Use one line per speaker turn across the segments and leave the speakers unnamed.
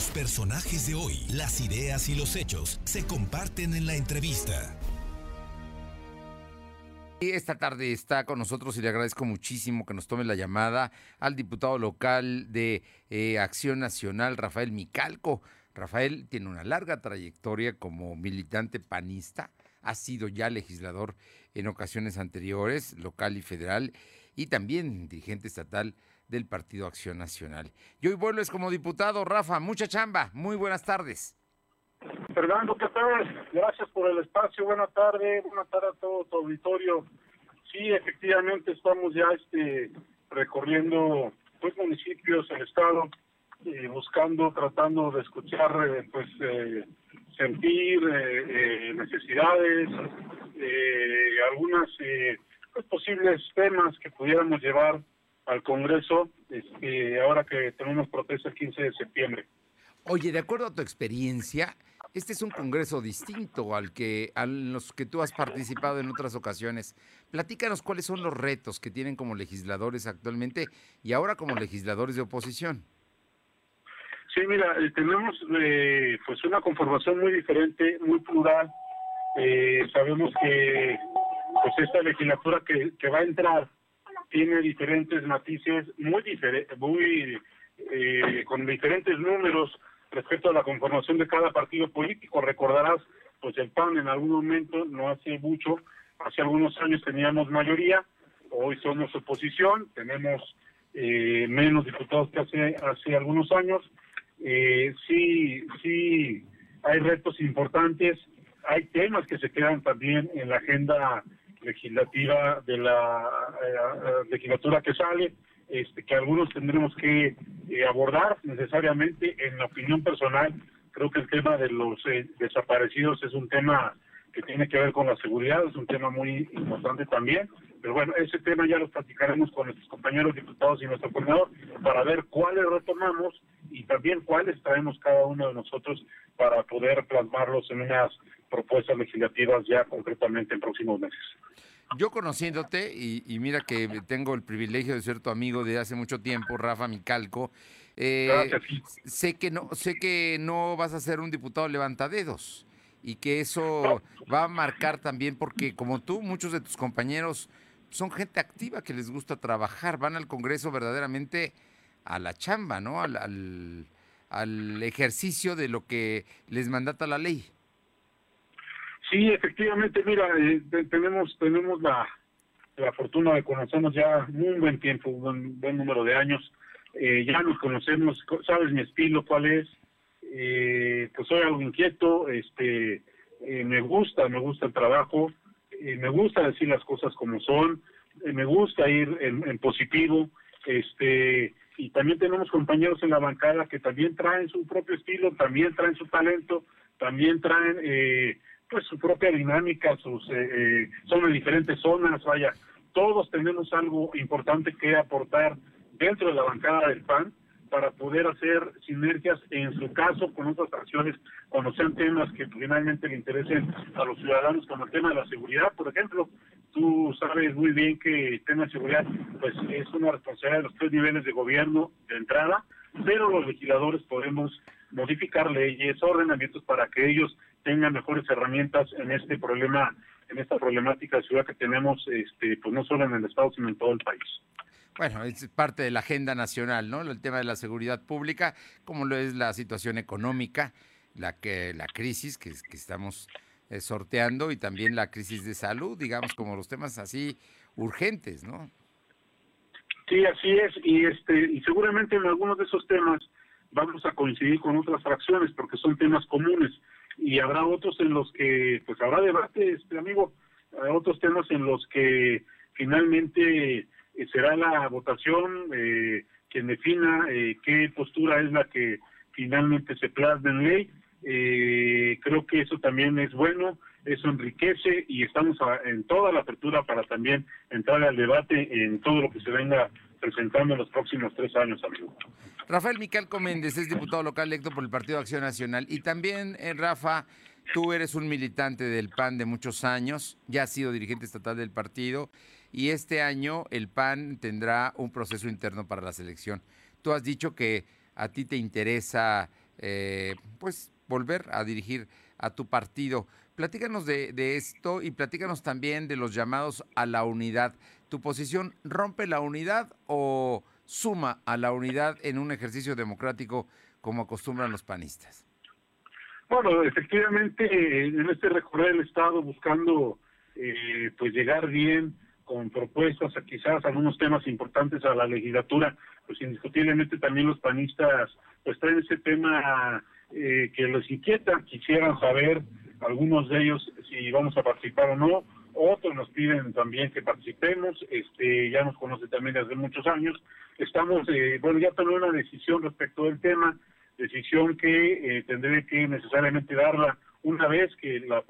Los personajes de hoy, las ideas y los hechos se comparten en la entrevista.
Esta tarde está con nosotros y le agradezco muchísimo que nos tome la llamada al diputado local de eh, Acción Nacional, Rafael Micalco. Rafael tiene una larga trayectoria como militante panista, ha sido ya legislador en ocasiones anteriores, local y federal, y también dirigente estatal del Partido Acción Nacional. Y hoy vuelves como diputado, Rafa, mucha chamba, muy buenas tardes.
Fernando, ¿qué tal? Gracias por el espacio, buenas tardes, buenas tardes a todo tu auditorio. Sí, efectivamente estamos ya este recorriendo pues municipios, el estado, eh, buscando, tratando de escuchar, eh, pues eh, sentir eh, necesidades, algunas pues, posibles temas que pudiéramos llevar al Congreso este, ahora que tenemos protesta el 15 de septiembre.
Oye, de acuerdo a tu experiencia, este es un congreso distinto al que a los que tú has participado en otras ocasiones. Platícanos cuáles son los retos que tienen como legisladores actualmente y ahora como legisladores de oposición.
Sí, mira, eh, tenemos eh, pues una conformación muy diferente, muy plural. Eh, sabemos que pues esta legislatura que, que va a entrar tiene diferentes matices muy diferentes, muy eh, con diferentes números respecto a la conformación de cada partido político. Recordarás, pues el PAN en algún momento, no hace mucho, hace algunos años teníamos mayoría, hoy somos oposición, tenemos eh, menos diputados que hace hace algunos años. Eh, sí, sí, hay retos importantes, hay temas que se quedan también en la agenda legislativa de la eh, legislatura que sale, este, que algunos tendremos que eh, abordar necesariamente. En la opinión personal, creo que el tema de los eh, desaparecidos es un tema que tiene que ver con la seguridad, es un tema muy importante también. Pero bueno, ese tema ya lo platicaremos con nuestros compañeros diputados y nuestro coordinador para ver cuáles retomamos y también cuáles traemos cada uno de nosotros para poder plasmarlos en unas propuestas legislativas ya concretamente en próximos meses.
Yo conociéndote, y, mira que tengo el privilegio de ser tu amigo de hace mucho tiempo, Rafa Micalco, eh, sé que no, sé que no vas a ser un diputado levantadedos y que eso va a marcar también porque como tú, muchos de tus compañeros son gente activa que les gusta trabajar, van al Congreso verdaderamente a la chamba, ¿no? Al, al, al ejercicio de lo que les mandata la ley.
Sí, efectivamente, mira, eh, tenemos tenemos la, la fortuna de conocernos ya un buen tiempo, un buen, número de años. Eh, ya nos conocemos, sabes mi estilo, cuál es. Eh, pues soy algo inquieto, este, eh, me gusta, me gusta el trabajo, me gusta decir las cosas como son, me gusta ir en, en positivo, este, y también tenemos compañeros en la bancada que también traen su propio estilo, también traen su talento, también traen eh, pues su propia dinámica, sus eh, eh, son de diferentes zonas, vaya, todos tenemos algo importante que aportar dentro de la bancada del PAN para poder hacer sinergias, en su caso, con otras acciones, cuando sean temas que finalmente le interesen a los ciudadanos, como el tema de la seguridad, por ejemplo. Tú sabes muy bien que el tema de seguridad pues es una responsabilidad de los tres niveles de gobierno de entrada, pero los legisladores podemos modificar leyes, ordenamientos para que ellos tengan mejores herramientas en este problema, en esta problemática de ciudad que tenemos, este, pues no solo en el estado sino en todo el país.
Bueno, es parte de la agenda nacional, ¿no? El tema de la seguridad pública, como lo es la situación económica, la que la crisis que, que estamos eh, sorteando y también la crisis de salud, digamos, como los temas así urgentes, ¿no?
Sí, así es, y este y seguramente en algunos de esos temas vamos a coincidir con otras fracciones porque son temas comunes y habrá otros en los que pues habrá debate, este amigo, otros temas en los que finalmente eh, será la votación eh, quien defina eh, qué postura es la que finalmente se plasma en ley. Eh, creo que eso también es bueno, eso enriquece y estamos en toda la apertura para también entrar al debate en todo lo que se venga presentando en los próximos tres años, amigo.
Rafael Miquel Coméndez es diputado local electo por el Partido Acción Nacional y también, eh, Rafa, tú eres un militante del PAN de muchos años, ya has sido dirigente estatal del partido y este año el PAN tendrá un proceso interno para la selección. Tú has dicho que a ti te interesa eh, pues volver a dirigir a tu partido. Platícanos de, de, esto y platícanos también de los llamados a la unidad. ¿Tu posición rompe la unidad o suma a la unidad en un ejercicio democrático como acostumbran los panistas?
Bueno, efectivamente, en este recorrer el Estado buscando eh, pues llegar bien con propuestas, quizás algunos temas importantes a la legislatura, pues indiscutiblemente también los panistas pues traen ese tema eh, que les inquieta, quisieran saber algunos de ellos si vamos a participar o no, otros nos piden también que participemos, este ya nos conoce también desde muchos años, estamos, eh, bueno, ya tomé una decisión respecto del tema, decisión que eh, tendré que necesariamente darla una vez que la,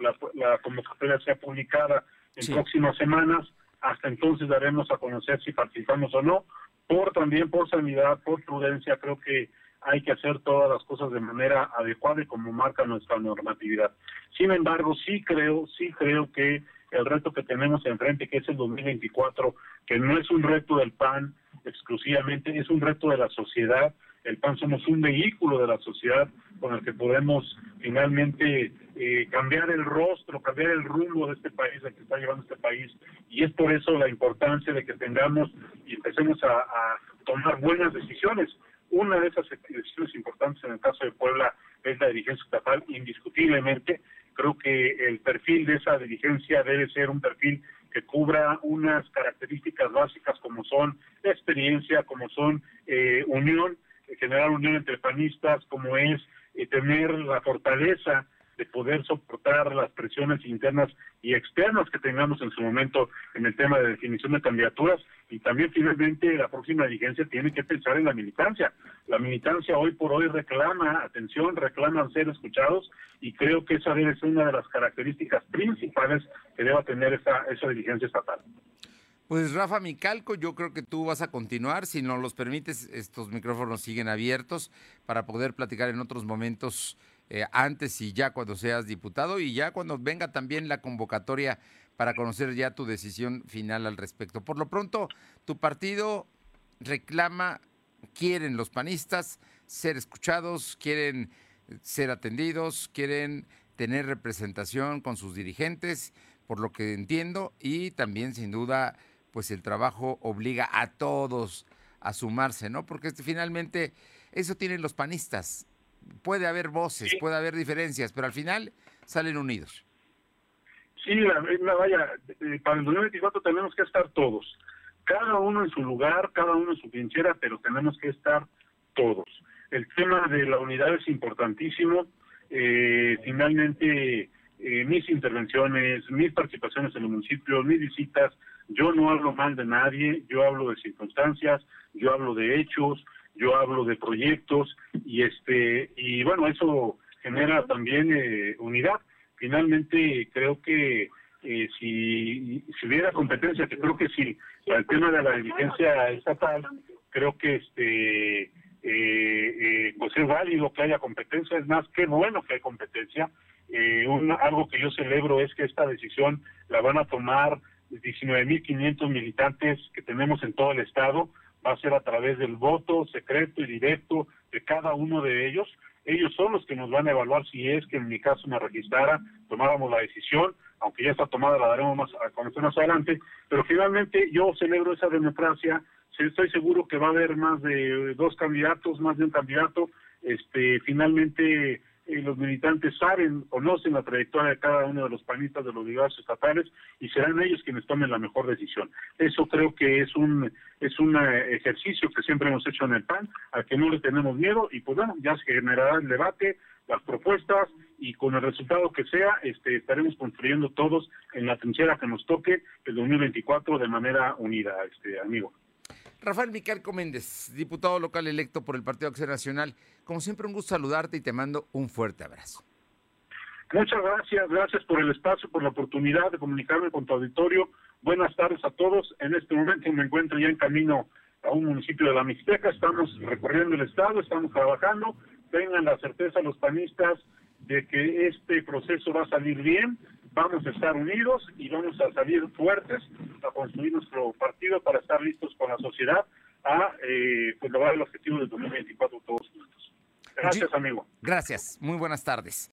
la, la convocatoria sea publicada en próximas semanas, hasta entonces daremos a conocer si participamos o no, por también por sanidad, por prudencia, creo que hay que hacer todas las cosas de manera adecuada y como marca nuestra normatividad. Sin embargo, sí creo, sí creo que el reto que tenemos enfrente, que es el 2024, que no es un reto del PAN exclusivamente, es un reto de la sociedad. El PAN somos un vehículo de la sociedad con el que podemos finalmente eh, cambiar el rostro, cambiar el rumbo de este país, al que está llevando este país. Y es por eso la importancia de que tengamos y empecemos a, a tomar buenas decisiones. Una de esas decisiones importantes en el caso de Puebla es la dirigencia estatal, indiscutiblemente. Creo que el perfil de esa dirigencia debe ser un perfil que cubra unas características básicas como son experiencia, como son eh, unión, generar unión entre panistas, como es eh, tener la fortaleza de poder soportar las presiones internas y externas que tengamos en su momento en el tema de definición de candidaturas y también finalmente la próxima dirigencia tiene que pensar en la militancia. La militancia hoy por hoy reclama atención, reclama ser escuchados y creo que esa debe ser una de las características principales que deba tener esa, esa dirigencia estatal.
Pues Rafa Micalco, yo creo que tú vas a continuar, si nos los permites, estos micrófonos siguen abiertos para poder platicar en otros momentos eh, antes y ya cuando seas diputado y ya cuando venga también la convocatoria para conocer ya tu decisión final al respecto. Por lo pronto, tu partido reclama, quieren los panistas ser escuchados, quieren ser atendidos, quieren tener representación con sus dirigentes, por lo que entiendo, y también sin duda, pues el trabajo obliga a todos a sumarse, ¿no? Porque este, finalmente eso tienen los panistas, puede haber voces, puede haber diferencias, pero al final salen unidos.
Sí, la, vaya, eh, para el 2024 tenemos que estar todos, cada uno en su lugar, cada uno en su trinchera, pero tenemos que estar todos. El tema de la unidad es importantísimo. Eh, finalmente, eh, mis intervenciones, mis participaciones en el municipio, mis visitas, yo no hablo mal de nadie, yo hablo de circunstancias, yo hablo de hechos, yo hablo de proyectos y este y bueno eso genera también eh, unidad. Finalmente creo que eh, si, si hubiera competencia que creo que sí el tema de la diligencia estatal creo que este eh, eh, pues es válido que haya competencia. Es más qué bueno que hay competencia. Eh, algo que yo celebro es que esta decisión la van a tomar 19.500 militantes que tenemos en todo el estado va a ser a través del voto secreto y directo de cada uno de ellos. Ellos son los que nos van a evaluar si es que en mi caso me registrara, tomáramos la decisión, aunque ya está tomada, la daremos más a conocer más adelante, pero finalmente yo celebro esa democracia, estoy seguro que va a haber más de dos candidatos, más de un candidato, este finalmente eh, los militantes saben, conocen la trayectoria de cada uno de los panistas de los diversos estatales y serán ellos quienes tomen la mejor decisión. Eso creo que es un es un eh, ejercicio que siempre hemos hecho en el PAN, al que no le tenemos miedo y pues bueno, ya se generará el debate, las propuestas y con el resultado que sea, este, estaremos construyendo todos en la trinchera que nos toque el 2024 de manera unida, este amigo.
Rafael Micalco Méndez, diputado local electo por el Partido Acción Nacional. Como siempre, un gusto saludarte y te mando un fuerte abrazo.
Muchas gracias, gracias por el espacio, por la oportunidad de comunicarme con tu auditorio. Buenas tardes a todos. En este momento me encuentro ya en camino a un municipio de la Mixteca. Estamos recorriendo el estado, estamos trabajando. Tengan la certeza los panistas de que este proceso va a salir bien vamos a estar unidos y vamos a salir fuertes a construir nuestro partido para estar listos con la sociedad a eh, pues, lograr el objetivo del 2024 todos juntos. Gracias, amigo.
Gracias. Muy buenas tardes.